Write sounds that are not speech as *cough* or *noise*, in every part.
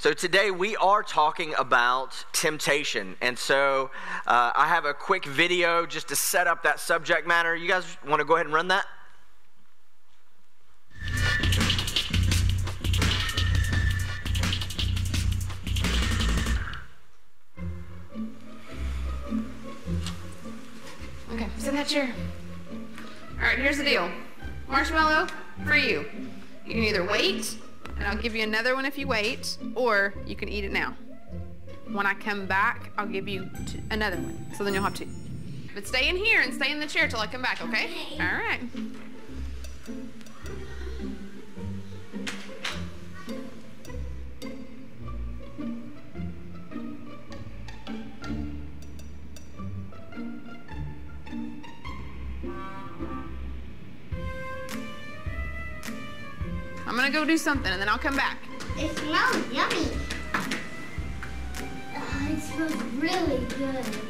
So, today we are talking about temptation. And so, uh, I have a quick video just to set up that subject matter. You guys want to go ahead and run that? Okay, sit in that chair. All right, here's the deal marshmallow for you. You can either wait and I'll give you another one if you wait, or you can eat it now. When I come back, I'll give you two, another one, so then you'll have two. But stay in here and stay in the chair till I come back, okay? Okay. All right. I'm gonna go do something and then I'll come back. It smells yummy. Oh, it smells really good.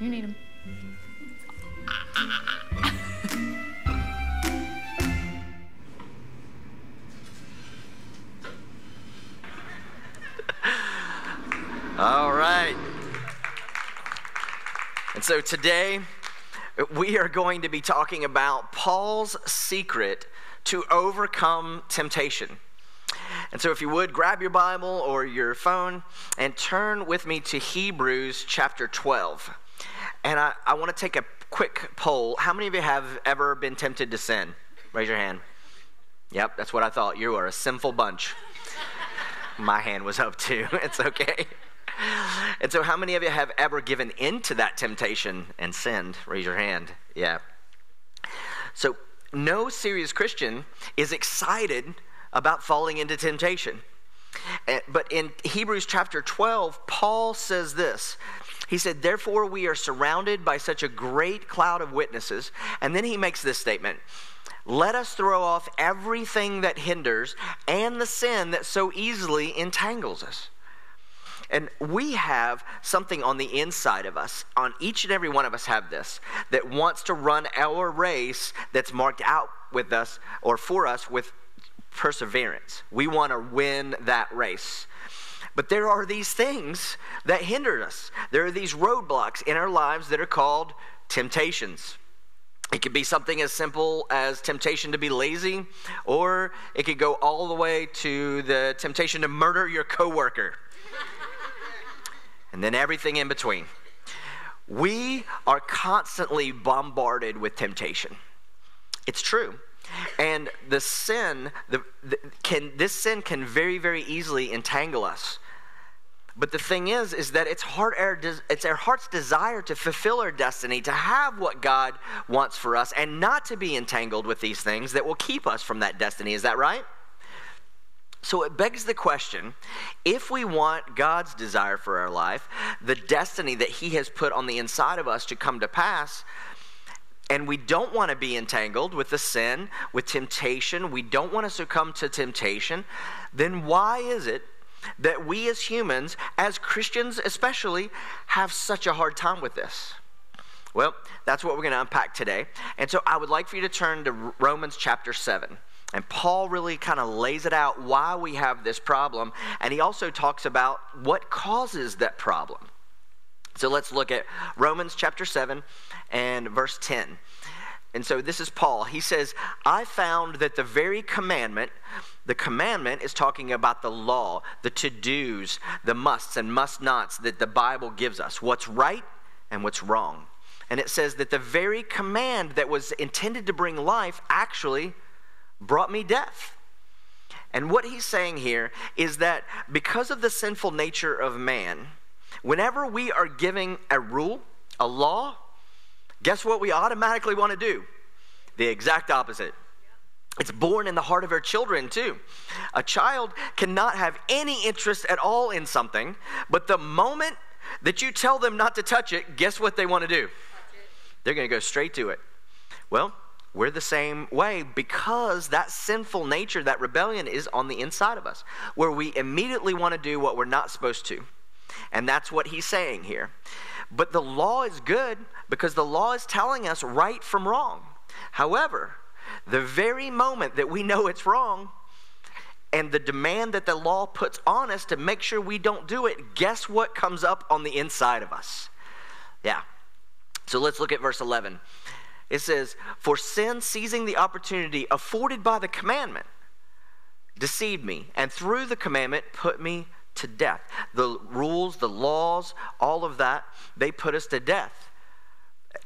You need them. *laughs* All right. And so today we are going to be talking about Paul's secret to overcome temptation. And so, if you would, grab your Bible or your phone and turn with me to Hebrews chapter 12. And I, I want to take a quick poll. How many of you have ever been tempted to sin? Raise your hand. Yep, that's what I thought. You are a sinful bunch. My hand was up too. *laughs* It's okay. And so, how many of you have ever given in to that temptation and sinned? Raise your hand. Yeah. So, no serious Christian is excited about falling into temptation. Eh, But in Hebrews chapter 12, Paul says this. He said, Therefore, we are surrounded by such a great cloud of witnesses. And then he makes this statement Let us throw off everything that hinders and the sin that so easily entangles us. And we have something on the inside of us, on each and every one of us have this, that wants to run our race that's marked out with us or for us with perseverance. We want to win that race. But there are these things that hinder us. There are these roadblocks in our lives that are called temptations. It could be something as simple as temptation to be lazy, or it could go all the way to the temptation to murder your coworker. and then everything in between. We are constantly bombarded with temptation. It's true. And the sin, the, the, can, this sin can very, very easily entangle us. But the thing is, is that it's, heart, it's our heart's desire to fulfill our destiny, to have what God wants for us, and not to be entangled with these things that will keep us from that destiny. Is that right? So it begs the question if we want God's desire for our life, the destiny that He has put on the inside of us to come to pass, and we don't want to be entangled with the sin, with temptation, we don't want to succumb to temptation, then why is it that we as humans, as Christians especially, have such a hard time with this? Well, that's what we're going to unpack today. And so I would like for you to turn to Romans chapter 7. And Paul really kind of lays it out why we have this problem. And he also talks about what causes that problem. So let's look at Romans chapter 7 and verse 10. And so this is Paul. He says, I found that the very commandment, the commandment is talking about the law, the to dos, the musts and must nots that the Bible gives us what's right and what's wrong. And it says that the very command that was intended to bring life actually brought me death. And what he's saying here is that because of the sinful nature of man, whenever we are giving a rule, a law, guess what we automatically want to do? The exact opposite. It's born in the heart of our children, too. A child cannot have any interest at all in something, but the moment that you tell them not to touch it, guess what they want to do? They're going to go straight to it. Well, we're the same way because that sinful nature, that rebellion is on the inside of us, where we immediately want to do what we're not supposed to. And that's what he's saying here. But the law is good because the law is telling us right from wrong. However, the very moment that we know it's wrong, and the demand that the law puts on us to make sure we don't do it, guess what comes up on the inside of us? Yeah. So let's look at verse 11. It says, For sin, seizing the opportunity afforded by the commandment, deceived me, and through the commandment put me to death. The rules, the laws, all of that, they put us to death.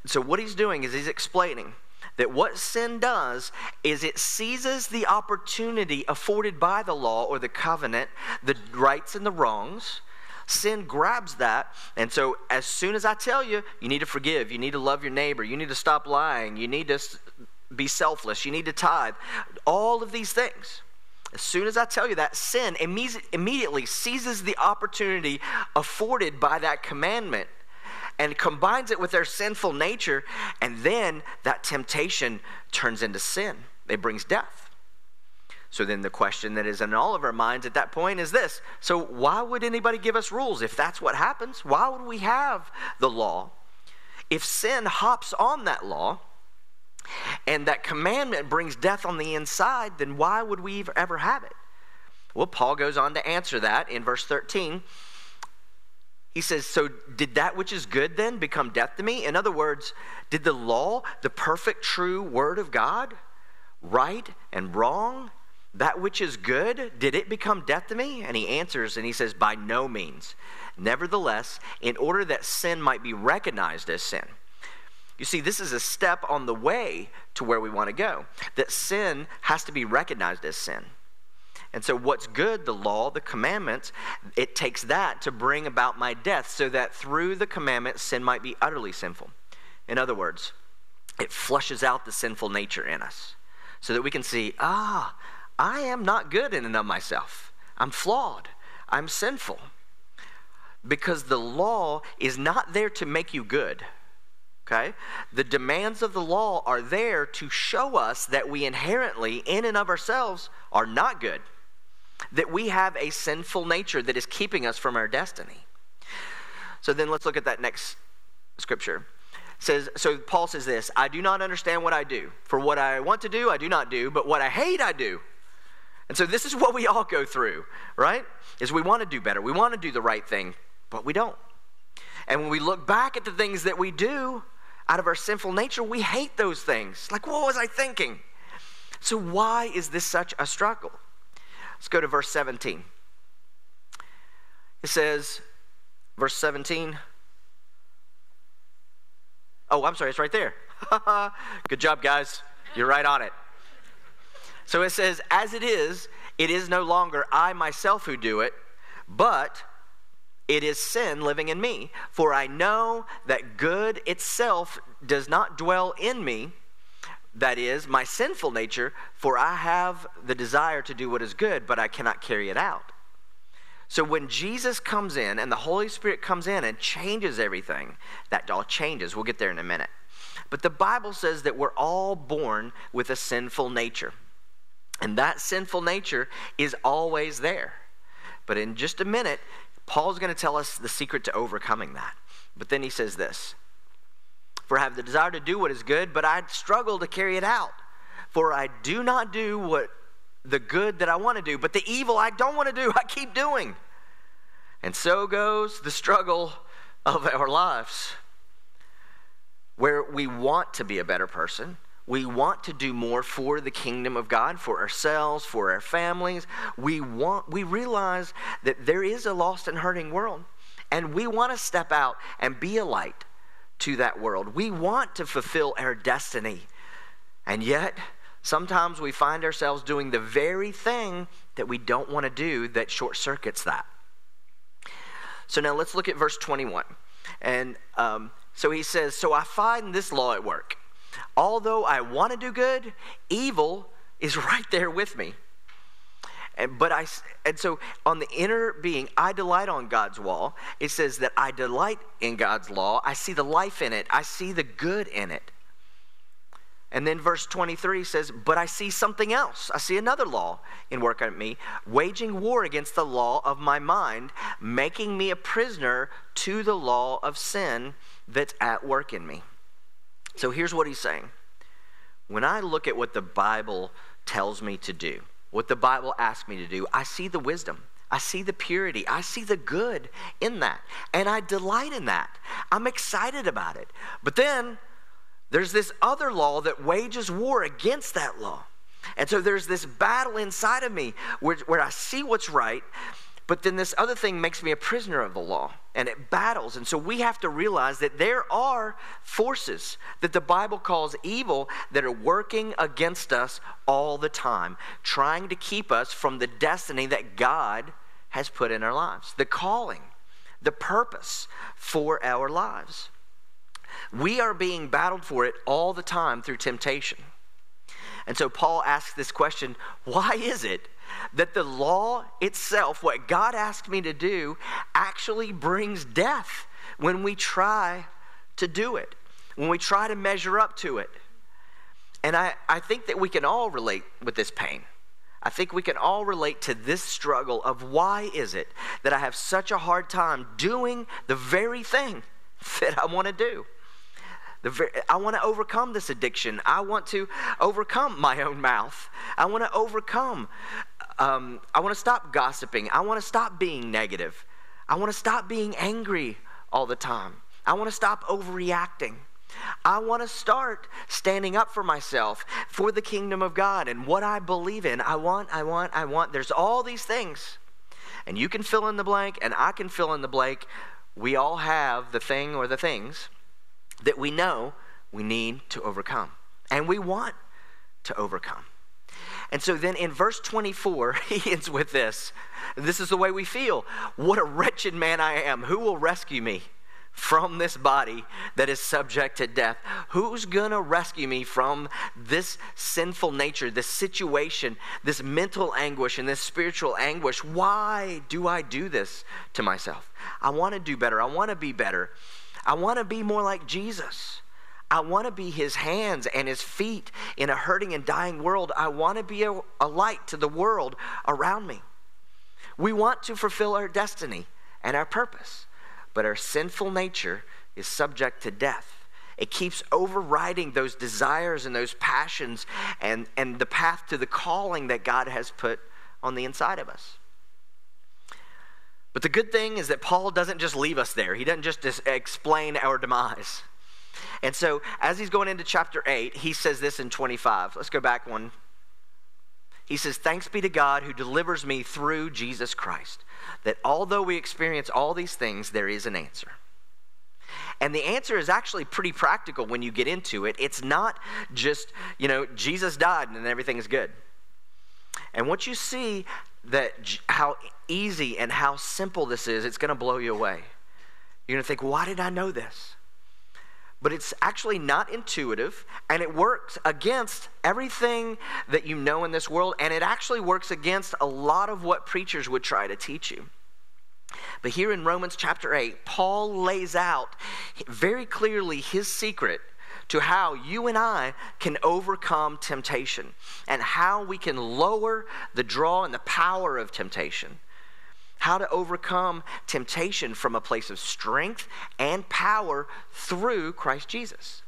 So, what he's doing is he's explaining that what sin does is it seizes the opportunity afforded by the law or the covenant, the rights and the wrongs. Sin grabs that. And so, as soon as I tell you, you need to forgive, you need to love your neighbor, you need to stop lying, you need to be selfless, you need to tithe, all of these things. As soon as I tell you that, sin immediately seizes the opportunity afforded by that commandment and combines it with their sinful nature, and then that temptation turns into sin. It brings death. So then the question that is in all of our minds at that point is this so why would anybody give us rules if that's what happens? Why would we have the law? If sin hops on that law, and that commandment brings death on the inside, then why would we ever have it? Well, Paul goes on to answer that in verse 13. He says, So did that which is good then become death to me? In other words, did the law, the perfect, true word of God, right and wrong, that which is good, did it become death to me? And he answers and he says, By no means. Nevertheless, in order that sin might be recognized as sin, you see, this is a step on the way to where we want to go. That sin has to be recognized as sin. And so, what's good, the law, the commandments, it takes that to bring about my death so that through the commandment, sin might be utterly sinful. In other words, it flushes out the sinful nature in us so that we can see, ah, I am not good in and of myself. I'm flawed. I'm sinful. Because the law is not there to make you good. Okay? The demands of the law are there to show us that we inherently, in and of ourselves, are not good. That we have a sinful nature that is keeping us from our destiny. So then let's look at that next scripture. It says so Paul says this, I do not understand what I do. For what I want to do, I do not do, but what I hate, I do. And so this is what we all go through, right? Is we want to do better. We want to do the right thing, but we don't. And when we look back at the things that we do, out of our sinful nature, we hate those things. Like, what was I thinking? So, why is this such a struggle? Let's go to verse 17. It says, verse 17, Oh, I'm sorry, it's right there. *laughs* Good job, guys. You're right on it. So it says, As it is, it is no longer I myself who do it, but it is sin living in me. For I know that good itself does not dwell in me, that is, my sinful nature, for I have the desire to do what is good, but I cannot carry it out. So when Jesus comes in and the Holy Spirit comes in and changes everything, that all changes. We'll get there in a minute. But the Bible says that we're all born with a sinful nature. And that sinful nature is always there. But in just a minute, Paul's going to tell us the secret to overcoming that. But then he says this For I have the desire to do what is good, but I struggle to carry it out. For I do not do what the good that I want to do, but the evil I don't want to do, *laughs* I keep doing. And so goes the struggle of our lives, where we want to be a better person. We want to do more for the kingdom of God, for ourselves, for our families. We want we realize that there is a lost and hurting world, and we want to step out and be a light to that world. We want to fulfill our destiny. And yet, sometimes we find ourselves doing the very thing that we don't want to do that short circuits that. So now let's look at verse 21. And um, so he says, So I find this law at work. Although I want to do good, evil is *laughs* right there with me. And, but I, and so on the inner being, I delight on God's law. It says that I delight in God's law. I see the life in it, I see the good in it. And then verse 23 says, But I see something else. I see another law in work at me, waging war against the law of my mind, making me a prisoner to the law of sin that's at work in me. So here's what he's saying. When I look at what the Bible tells me to do, what the Bible asks me to do, I see the wisdom. I see the purity. I see the good in that. And I delight in that. I'm excited about it. But then there's this other law that wages war against that law. And so there's this battle inside of me where, where I see what's right, but then this other thing makes me a prisoner of the law and it battles. And so we have to realize that there are forces that the Bible calls evil that are working against us all the time, trying to keep us from the destiny that God has put in our lives, the calling, the purpose for our lives. We are being battled for it all the time through temptation. And so Paul asks this question why is it that the law itself, what God asked me to do, actually brings death when we try to do it, when we try to measure up to it? And I, I think that we can all relate with this pain. I think we can all relate to this struggle of why is it that I have such a hard time doing the very thing *laughs* that I want to do? Very, I want to overcome this addiction. I want to overcome my own mouth. I want to overcome. Um, I want to stop gossiping. I want to stop being negative. I want to stop being angry all the time. I want to stop overreacting. I want to start standing up for myself, for the kingdom of God and what I believe in. I want, I want, I want. There's all these things. And you can fill in the blank, and I can fill in the blank. We all have the thing or the things that we know we need to overcome and we want to overcome. And so then in verse 24, *laughs* he ends with this. This is the way we feel. What a wretched man I am. Who will rescue me from this body that is subject to death? Who's going to rescue me from this sinful nature, this situation, this mental anguish, and this spiritual anguish? Why do I do this to myself? I want to do better. I want to be better. I want to be more like Jesus. I want to be his hands and his feet in a hurting and dying world. I want to be a, a, light to the world around me. We want to fulfill our destiny and our purpose, but our sinful nature is subject to death. It keeps overriding those desires and those passions and, and the path to the calling that God has put on the inside of us. But the good thing is that Paul doesn't just leave us there, he doesn't just explain our demise. And so, as he's going into chapter 8, he says this in 25. Let's go back one. He says, Thanks be to God who delivers me through Jesus Christ, that although we experience all these things, there is an answer. And the answer is actually pretty practical when you get into it. It's not just, you know, Jesus died and everything is good. And what you see that how easy and how simple this is, it's going to blow you away. You're going to think, why did I know this? But it's actually not intuitive, and it works against everything that you know in this world, and it actually works against a lot of what preachers would try to teach you. But here in Romans chapter 8, Paul lays out very clearly his secret to how you and I can overcome temptation and how we can lower the draw and the power of temptation. How to overcome temptation from a place of strength and power through Christ Jesus.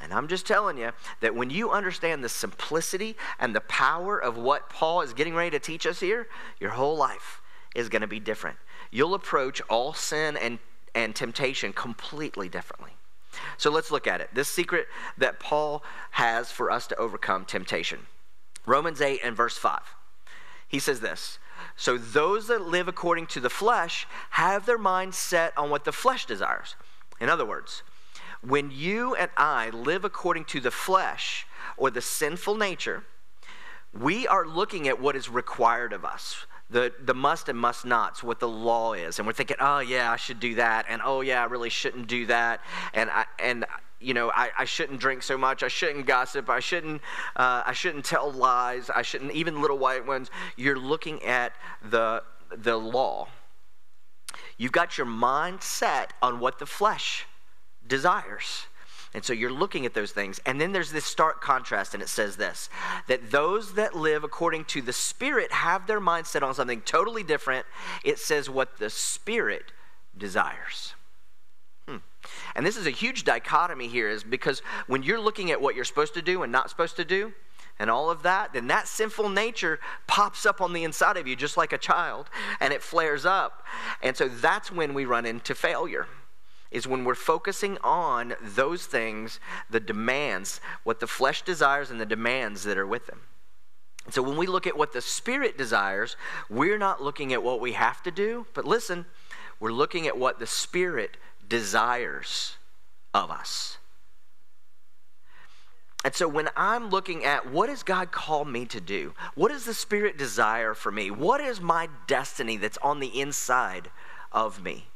And I'm just telling you that when you understand the simplicity and the power of what Paul is getting ready to teach us here, your whole life is going to be different. You'll approach all sin and, and temptation completely differently. So let's look at it. This secret that Paul has for us to overcome temptation. Romans 8 and verse 5. He says this So those that live according to the flesh have their mind set on what the flesh desires. In other words, when you and I live according to the flesh or the sinful nature, we are looking at what is required of us the, the must and must nots, what the law is. And we're thinking, oh, yeah, I should do that. And oh, yeah, I really shouldn't do that. And, I, and you know, I, I shouldn't drink so much. I shouldn't gossip. I shouldn't, uh, I shouldn't tell lies. I shouldn't, even little white ones. You're looking at the, the law. You've got your mind set on what the flesh desires. And so you're looking at those things. And then there's this stark contrast, and it says this that those that live according to the Spirit have their mindset on something totally different. It says what the Spirit desires. Hmm. And this is a huge dichotomy here, is because when you're looking at what you're supposed to do and not supposed to do, and all of that, then that sinful nature pops up on the inside of you just like a child and it flares up. And so that's when we run into failure is when we're focusing on those things, the demands, what the flesh desires and the demands that are with them. So when we look at what the Spirit desires, we're not looking at what we have to do, but listen, we're looking at what the Spirit desires of us. And so when I'm looking at what does God call me to do? What does the Spirit desire for me? What is my destiny that's on the inside of me?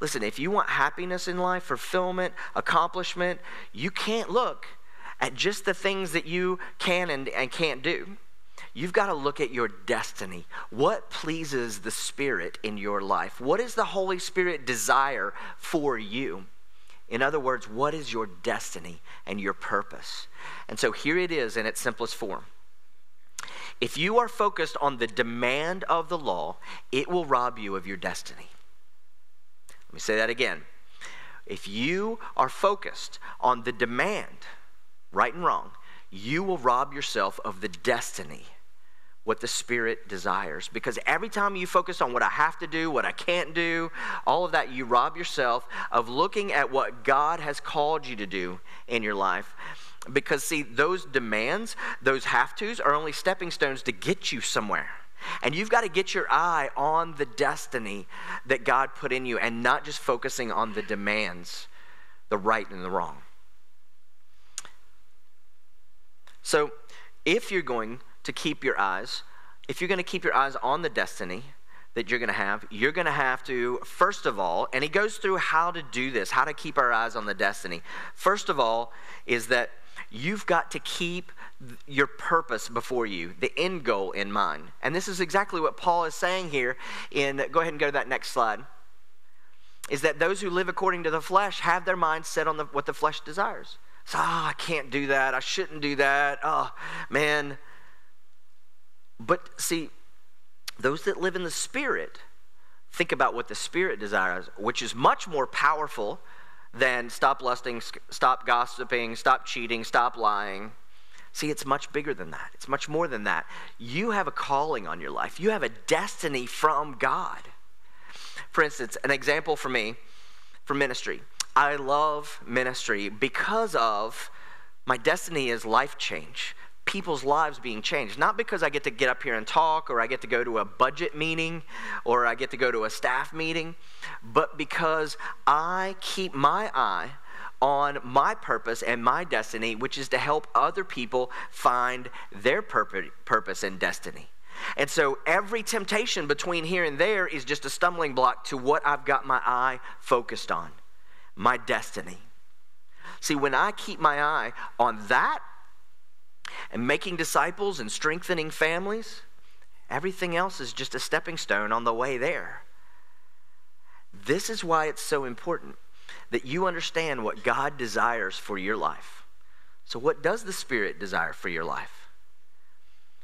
Listen, if you want happiness in life, fulfillment, accomplishment, you can't look at just the things that you can and, and can't do. You've got to look at your destiny. What pleases the Spirit in your life? What is the Holy Spirit desire for you? In other words, what is your destiny and your purpose? And so here it is in its simplest form. If you are focused on the demand of the law, it will rob you of your destiny me say that again. If you are focused on the demand, right and wrong, you will rob yourself of the destiny, what the Spirit desires. Because every time you focus on what I have to do, what I can't do, all of that, you rob yourself of looking at what God has called you to do in your life. Because, see, those demands, those have tos, are only stepping stones to get you somewhere. And you've got to get your eye on the destiny that God put in you and not just focusing on the demands, the right and the wrong. So, if you're going to keep your eyes, if you're going to keep your eyes on the destiny that you're going to have, you're going to have to, first of all, and he goes through how to do this, how to keep our eyes on the destiny. First of all, is that you've got to keep your purpose before you, the end goal in mind. And this is exactly what Paul is saying here in go ahead and go to that next slide. Is that those who live according to the flesh have their mind set on the, what the flesh desires. So, oh, ah, I can't do that. I shouldn't do that. Oh, man. But see, those that live in the Spirit think about what the Spirit desires, which is much more powerful than stop lusting, stop gossiping, stop cheating, stop lying See, it's much bigger than that. It's much more than that. You have a calling on your life, you have a destiny from God. For instance, an example for me for ministry. I love ministry because of my destiny is life change. people's lives being changed. Not because I get to get up here and talk, or I get to go to a budget meeting, or I get to go to a staff meeting, but because I keep my eye on my purpose and my destiny, which is to help other people find their purpose and destiny. And so every temptation between here and there is just a stumbling block to what I've got my eye focused on my destiny. See, when I keep my eye on that and making disciples and strengthening families, everything else is just a stepping stone on the way there. This is why it's so important that you understand what God desires for your life. So, what does the Spirit desire for your life?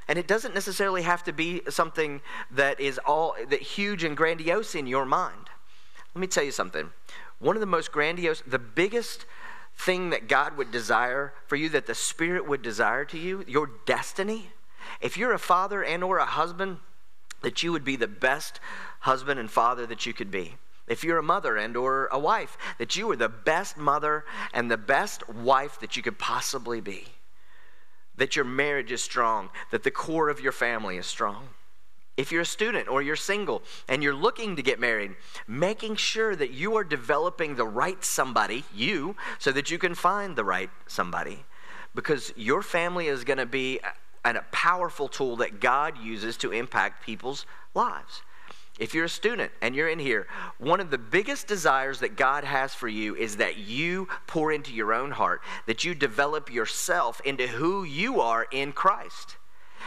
And it doesn't necessarily have to be something that is all that huge and grandiose in your mind. Let me tell you something. One of the most grandiose, the biggest thing that God would desire for you, that the Spirit would desire to you, your destiny. If you're a father and or a husband, that you would be the best husband and father that you could be. If you're a mother and or a wife, that you are the best mother and the best wife that you could possibly be. That your marriage is strong, that the core of your family is strong. If you're a student or you're single and you're looking to get married, making sure that you are developing the right somebody, you, so that you can find the right somebody. Because your family is going to be a, a powerful tool that God uses to impact people's lives. If you're a student and you're in here, one of the biggest desires that God has for you is that you pour into your own heart, that you develop yourself into who you are in Christ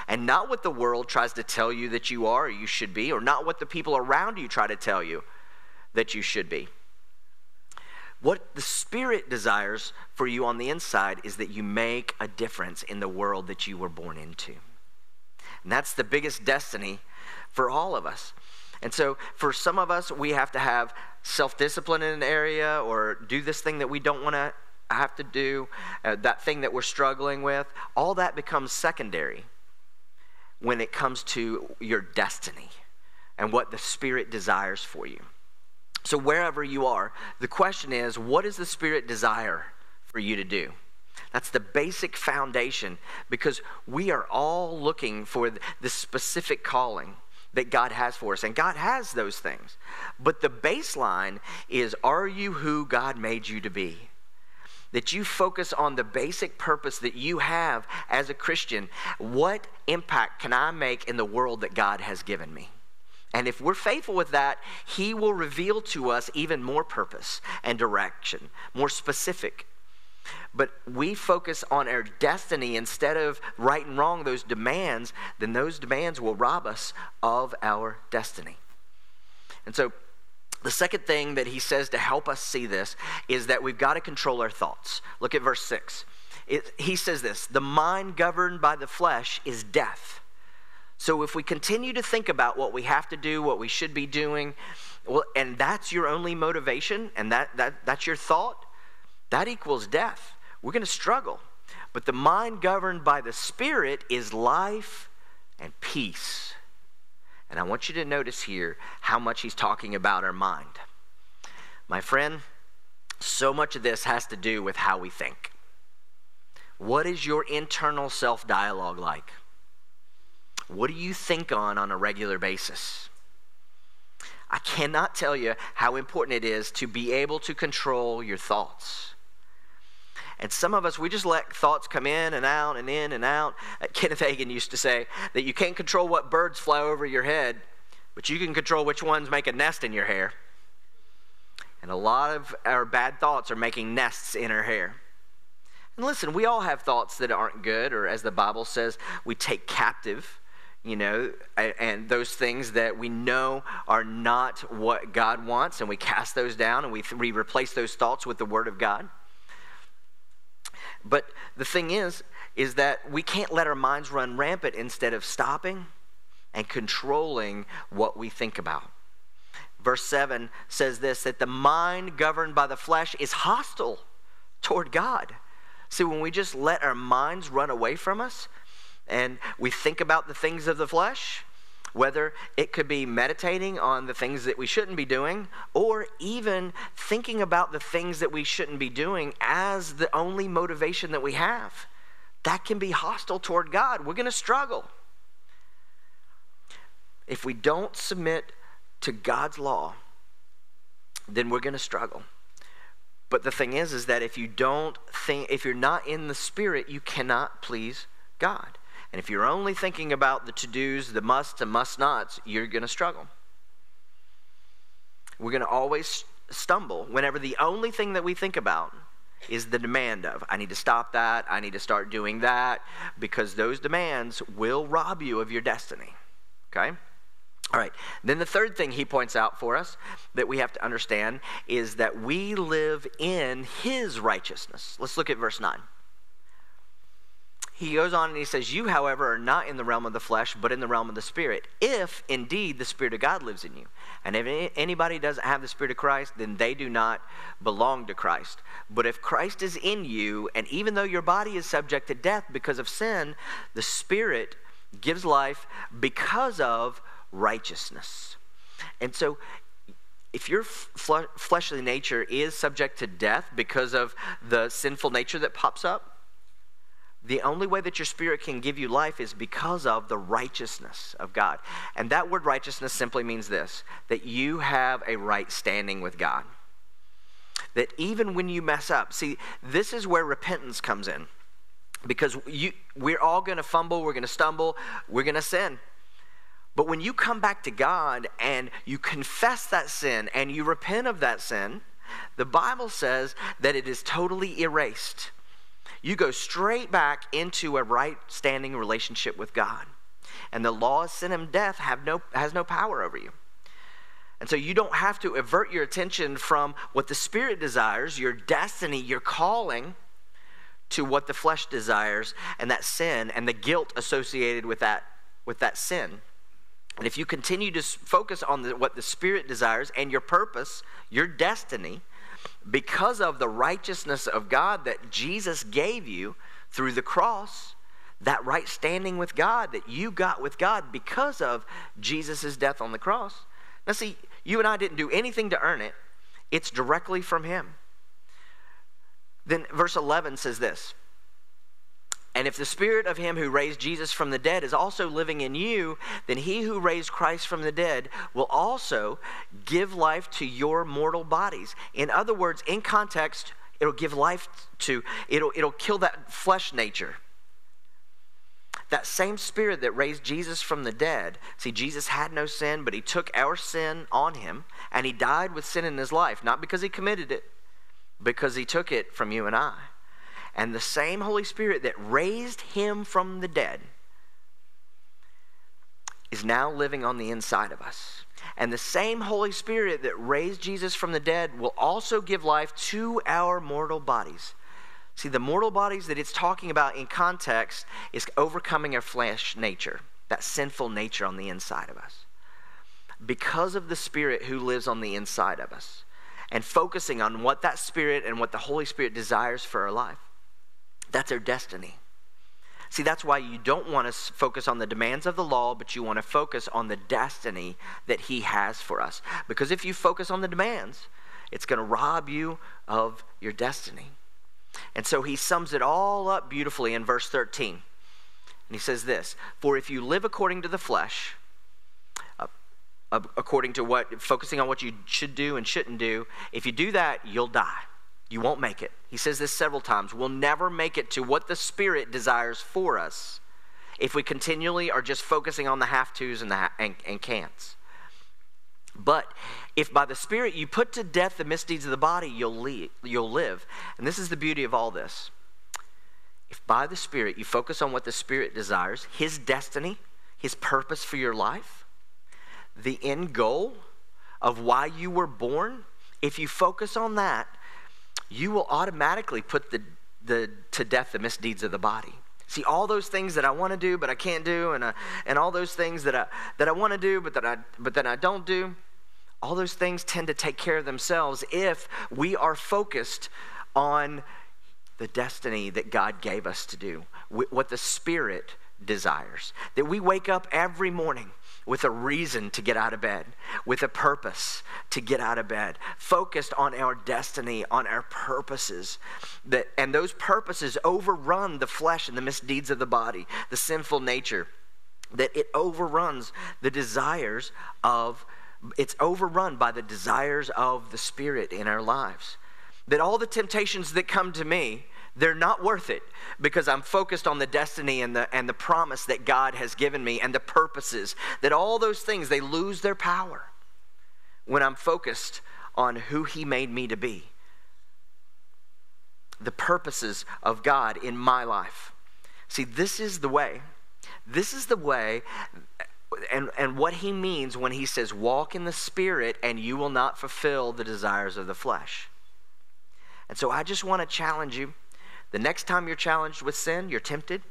and not what the world tries to tell you that you are or you should be, or not what the people around you try to tell you that you should be. What the Spirit desires for you on the inside is that you make a difference in the world that you were born into. And that's the biggest destiny for all of us. And so, for some of us, we have to have self discipline in an area or do this thing that we don't want to have to do, uh, that thing that we're struggling with. All that becomes secondary when it comes to your destiny and what the Spirit desires for you. So, wherever you are, the question is what does the Spirit desire for you to do? That's the basic foundation because we are all looking for the specific calling that God has for us. And God has those things. But the baseline is are you who God made you to be? that you focus on the basic purpose that you have as a Christian. What impact can I make in the world that God has given me? And if we're faithful with that, He will reveal to us even more purpose and direction, more specific. But we focus on our destiny instead of right and wrong, those demands, then those demands will rob us of our destiny. And so the second thing that he says to help us see this is that we've got to control our thoughts. Look at verse 6. It, he says this The mind governed by the flesh is death. So if we continue to think about what we have to do, what we should be doing, well, and that's your only motivation, and that, that, that's your thought, that equals death. We're going to struggle. But the mind governed by the Spirit is life and peace. And I want you to notice here how much he's talking about our mind. My friend, so much of this has to do with how we think. What is your internal self dialogue like? What do you think on on a regular basis? I cannot tell you how important it is to be able to control your thoughts. And some of us, we just let thoughts come in and out and in and out. Uh, *laughs* Kenneth Hagin used to say that you can't control what birds fly over your head, but you can control which ones make a nest in your hair. And a lot of our bad thoughts are making nests in our hair. And listen, we all have thoughts that aren't good, or as the Bible says, we take captive, you know, and those things that we know are not what God wants, and we cast those down and we, we replace those thoughts with the Word of God. But the thing is, is that we can't let our minds run rampant instead of stopping and controlling what we think about. Verse 7 says this that the mind governed by the flesh is hostile toward God. See, when we just let our minds run away from us and we think about the things of the flesh, whether it could be meditating on the things that we shouldn't be doing, or even thinking about the things that we shouldn't be doing as the only motivation that we have. that can be hostile toward God. We're going to struggle. If we don't submit to God's law, then we're going to struggle. But the thing is, is that if you don't think, if you're not in the Spirit, you cannot please God. And if you're only thinking about the to dos, the musts and must nots, you're going to struggle. We're going to always stumble whenever the only thing that we think about is the demand of I need to stop that, I need to start doing that, because those demands will rob you of your destiny. Okay? All right. Then the third thing he points out for us that we have to understand is that we live in his righteousness. Let's look at verse 9 he goes on and he says, You, however, are not in the realm of the flesh, but in the realm of the Spirit, if indeed the Spirit of God lives in you. And if anybody doesn't have the Spirit of Christ, then they do not belong to Christ. But if Christ is in you, and even though your body is subject to death because of sin, the Spirit gives life because of righteousness. And so, if your fleshly nature is subject to death because of the sinful nature that pops up, the only way that your spirit can give you life is because of the righteousness of God. And that word righteousness simply means this that you have a right standing with God. That even when you mess up, see, this is where repentance comes in. Because you, we're all going to fumble, we're going to stumble, we're going to sin. But when you come back to God and you confess that sin and you repent of that sin, the Bible says that it is totally erased you go straight back into a right standing relationship with God. And the law of sin and death have no, has no power over you. And so you don't have to avert your attention from what the Spirit desires, your destiny, your calling, to what the flesh desires and that sin and the guilt associated with that, with that sin. And if you continue to focus on the, what the Spirit desires and your purpose, your destiny, because of the righteousness of God that Jesus gave you through the cross, that right standing with God that you got with God because of Jesus' death on the cross. Now, see, you and I didn't do anything to earn it, it's directly from Him. Then verse 11 says this and if the spirit of him who raised Jesus from the dead is also living in you, then he who raised Christ from the dead will also give life to your mortal bodies. In other words, in context, it'll give life to, it'll, it'll kill that flesh nature. That same spirit that raised Jesus from the dead, see, Jesus had no sin, but he took our sin on him, and he died with sin in his life, not because he committed it, because he took it from you and I. And the same Holy Spirit that raised him from the dead is now living on the inside of us. And the same Holy Spirit that raised Jesus from the dead will also give life to our mortal bodies. See, the mortal bodies that it's talking about in context is overcoming our flesh nature, that sinful nature on the inside of us. Because of the Spirit who lives on the inside of us, and focusing on what that Spirit and what the Holy Spirit desires for our life. That's our destiny. See, that's why you don't want to focus on the demands of the law, but you want to focus on the destiny that He has for us. Because if you focus on the demands, it's going to rob you of your destiny. And so He sums it all up beautifully in verse 13. And He says this For if you live according to the flesh, uh, according to what, focusing on what you should do and shouldn't do, if you do that, you'll die. You won't make it. He says this several times. We'll never make it to what the Spirit desires for us if we continually are just focusing on the have tos and, the and, and can'ts. But if by the Spirit you put to death the misdeeds of the body, you'll, leave, you'll live. And this is the beauty of all this. If by the Spirit you focus on what the Spirit desires, His destiny, His purpose for your life, the end goal of why you were born, if you focus on that, you will automatically put the, the, to death the misdeeds of the body. See, all those things that I want to do but I can't do, and, uh, and all those things that I, that I want to do but that I, but that I don't do, all those things tend to take care of themselves if we are focused on the destiny that God gave us to do, what the Spirit desires. That we wake up every morning with a reason to get out of bed, with a purpose to get out of bed, focused on our destiny, on our purposes. That, and those purposes overrun the flesh and the misdeeds of the body, the sinful nature. That it overruns the desires of, it's overrun by the desires of the Spirit in our lives. That all the temptations that come to me, they're not worth it because I'm focused on the destiny and the, and the promise that God has given me and the purposes. That all those things, they lose their power when I'm focused on who He made me to be. The purposes of God in my life. See, this is the way. This is the way and, and what he means when he says, Walk in the Spirit, and you will not fulfill the desires of the flesh. And so I just want to challenge you the next time you're challenged with sin, you're tempted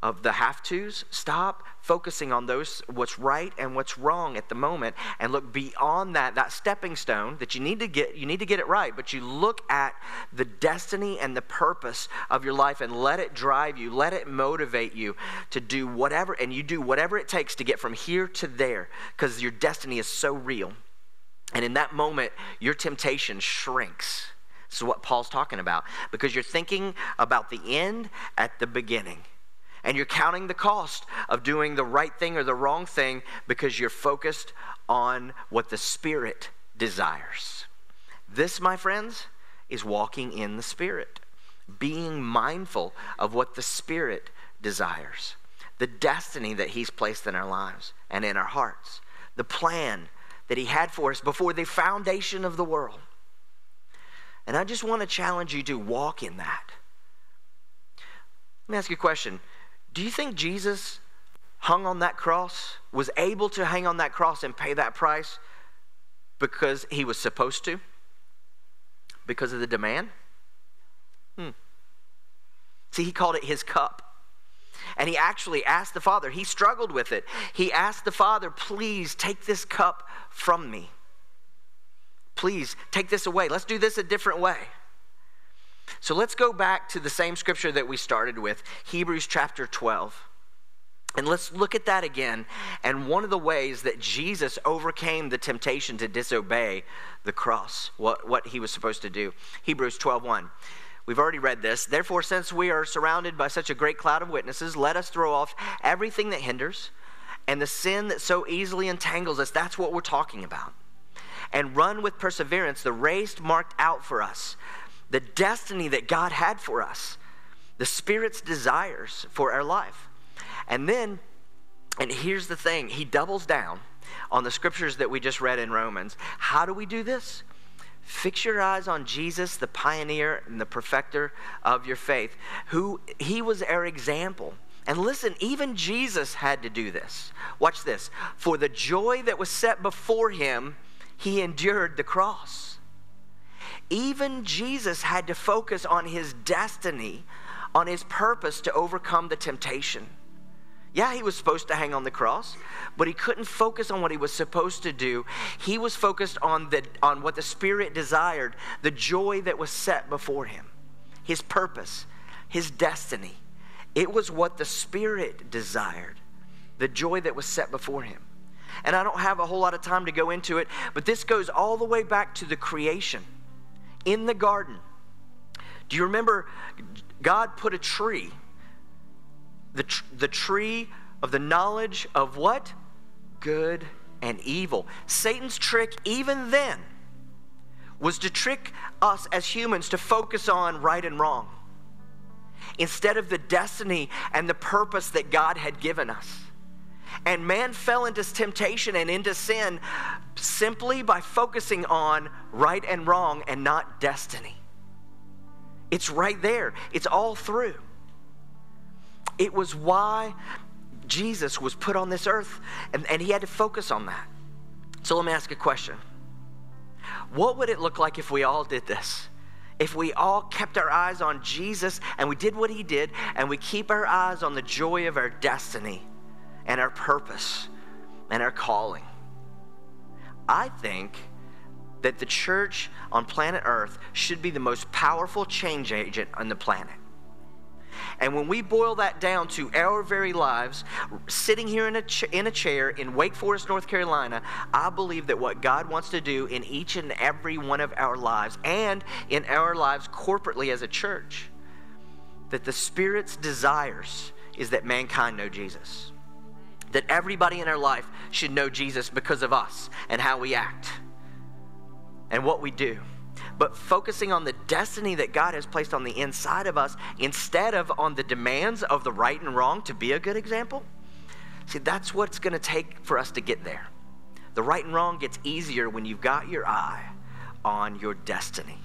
of the have tos, stop focusing on those what's right and what's wrong at the moment. And look beyond that that stepping stone that you need to get you need to get it right. But you look at the destiny and the purpose of your life and let it drive you let it motivate you to do whatever and you do whatever it takes to get from here to there because your destiny is so real. And in that moment your temptation shrinks this is what Paul's talking about because you're thinking about the end at the beginning. And you're counting the cost of doing the right thing or the wrong thing because you're focused on what the Spirit desires. This, my friends, is walking in the Spirit, being mindful of what the Spirit desires, the destiny that He's placed in our lives and in our hearts, the plan that He had for us before the foundation of the world. And I just want to challenge you to walk in that. Let me ask you a question. Do you think Jesus hung on that cross, was able to hang on that cross and pay that price because he was supposed to? Because of the demand? Hmm. See, he called it his cup. And he actually asked the Father, he struggled with it. He asked the Father, please take this cup from me. Please take this away. Let's do this a different way. So let's go back to the same scripture that we started with, Hebrews chapter 12. And let's look at that again. And one of the ways that Jesus overcame the temptation to disobey the cross, what, what he was supposed to do. Hebrews 12 1. We've already read this. Therefore, since we are surrounded by such a great cloud of witnesses, let us throw off everything that hinders and the sin that so easily entangles us. That's what we're talking about and run with perseverance the race marked out for us, the destiny that God had for us, the Spirit's desires for our life. And then, and here's the thing, he doubles down on the scriptures that we just read in Romans. How do we do this? Fix your eyes on Jesus, the pioneer and the perfecter of your faith, who he was our example. And listen, even Jesus had to do this. Watch this. For the joy that was set before him, he endured the cross. Even Jesus had to focus on his destiny, on his purpose to overcome the temptation. Yeah, he was supposed to hang on the cross, but he couldn't focus on what he was supposed to do. He was focused on, the, on what the Spirit desired, the joy that was set before him, his purpose, his destiny. It was what the Spirit desired, the joy that was set before him and I don't have a whole lot of time to go into it, but this goes all the way back to the creation in the garden. Do you remember God put a tree, the, tr- the tree of the knowledge of what? Good and evil. Satan's trick, even then, was to trick us as humans to focus on right and wrong instead of the destiny and the purpose that God had given us. And man fell into temptation and into sin simply by focusing on right and wrong and not destiny. It's right there, it's all through. It was why Jesus was put on this earth, and, and he had to focus on that. So let me ask a question What would it look like if we all did this? If we all kept our eyes on Jesus and we did what he did, and we keep our eyes on the joy of our destiny? And our purpose and our calling. I think that the church on planet Earth should be the most powerful change agent on the planet. And when we boil that down to our very lives, sitting here in a, ch- in a chair in Wake Forest, North Carolina, I believe that what God wants to do in each and every one of our lives and in our lives corporately as a church, that the Spirit's desires is that mankind know Jesus. That everybody in our life should know Jesus because of us and how we act and what we do but focusing on the destiny that God has placed on the inside of us instead of on the demands of the right and wrong to be a good example. See, that's what it's going to take for us to get there. The right and wrong gets easier when you've got your eye on your destiny.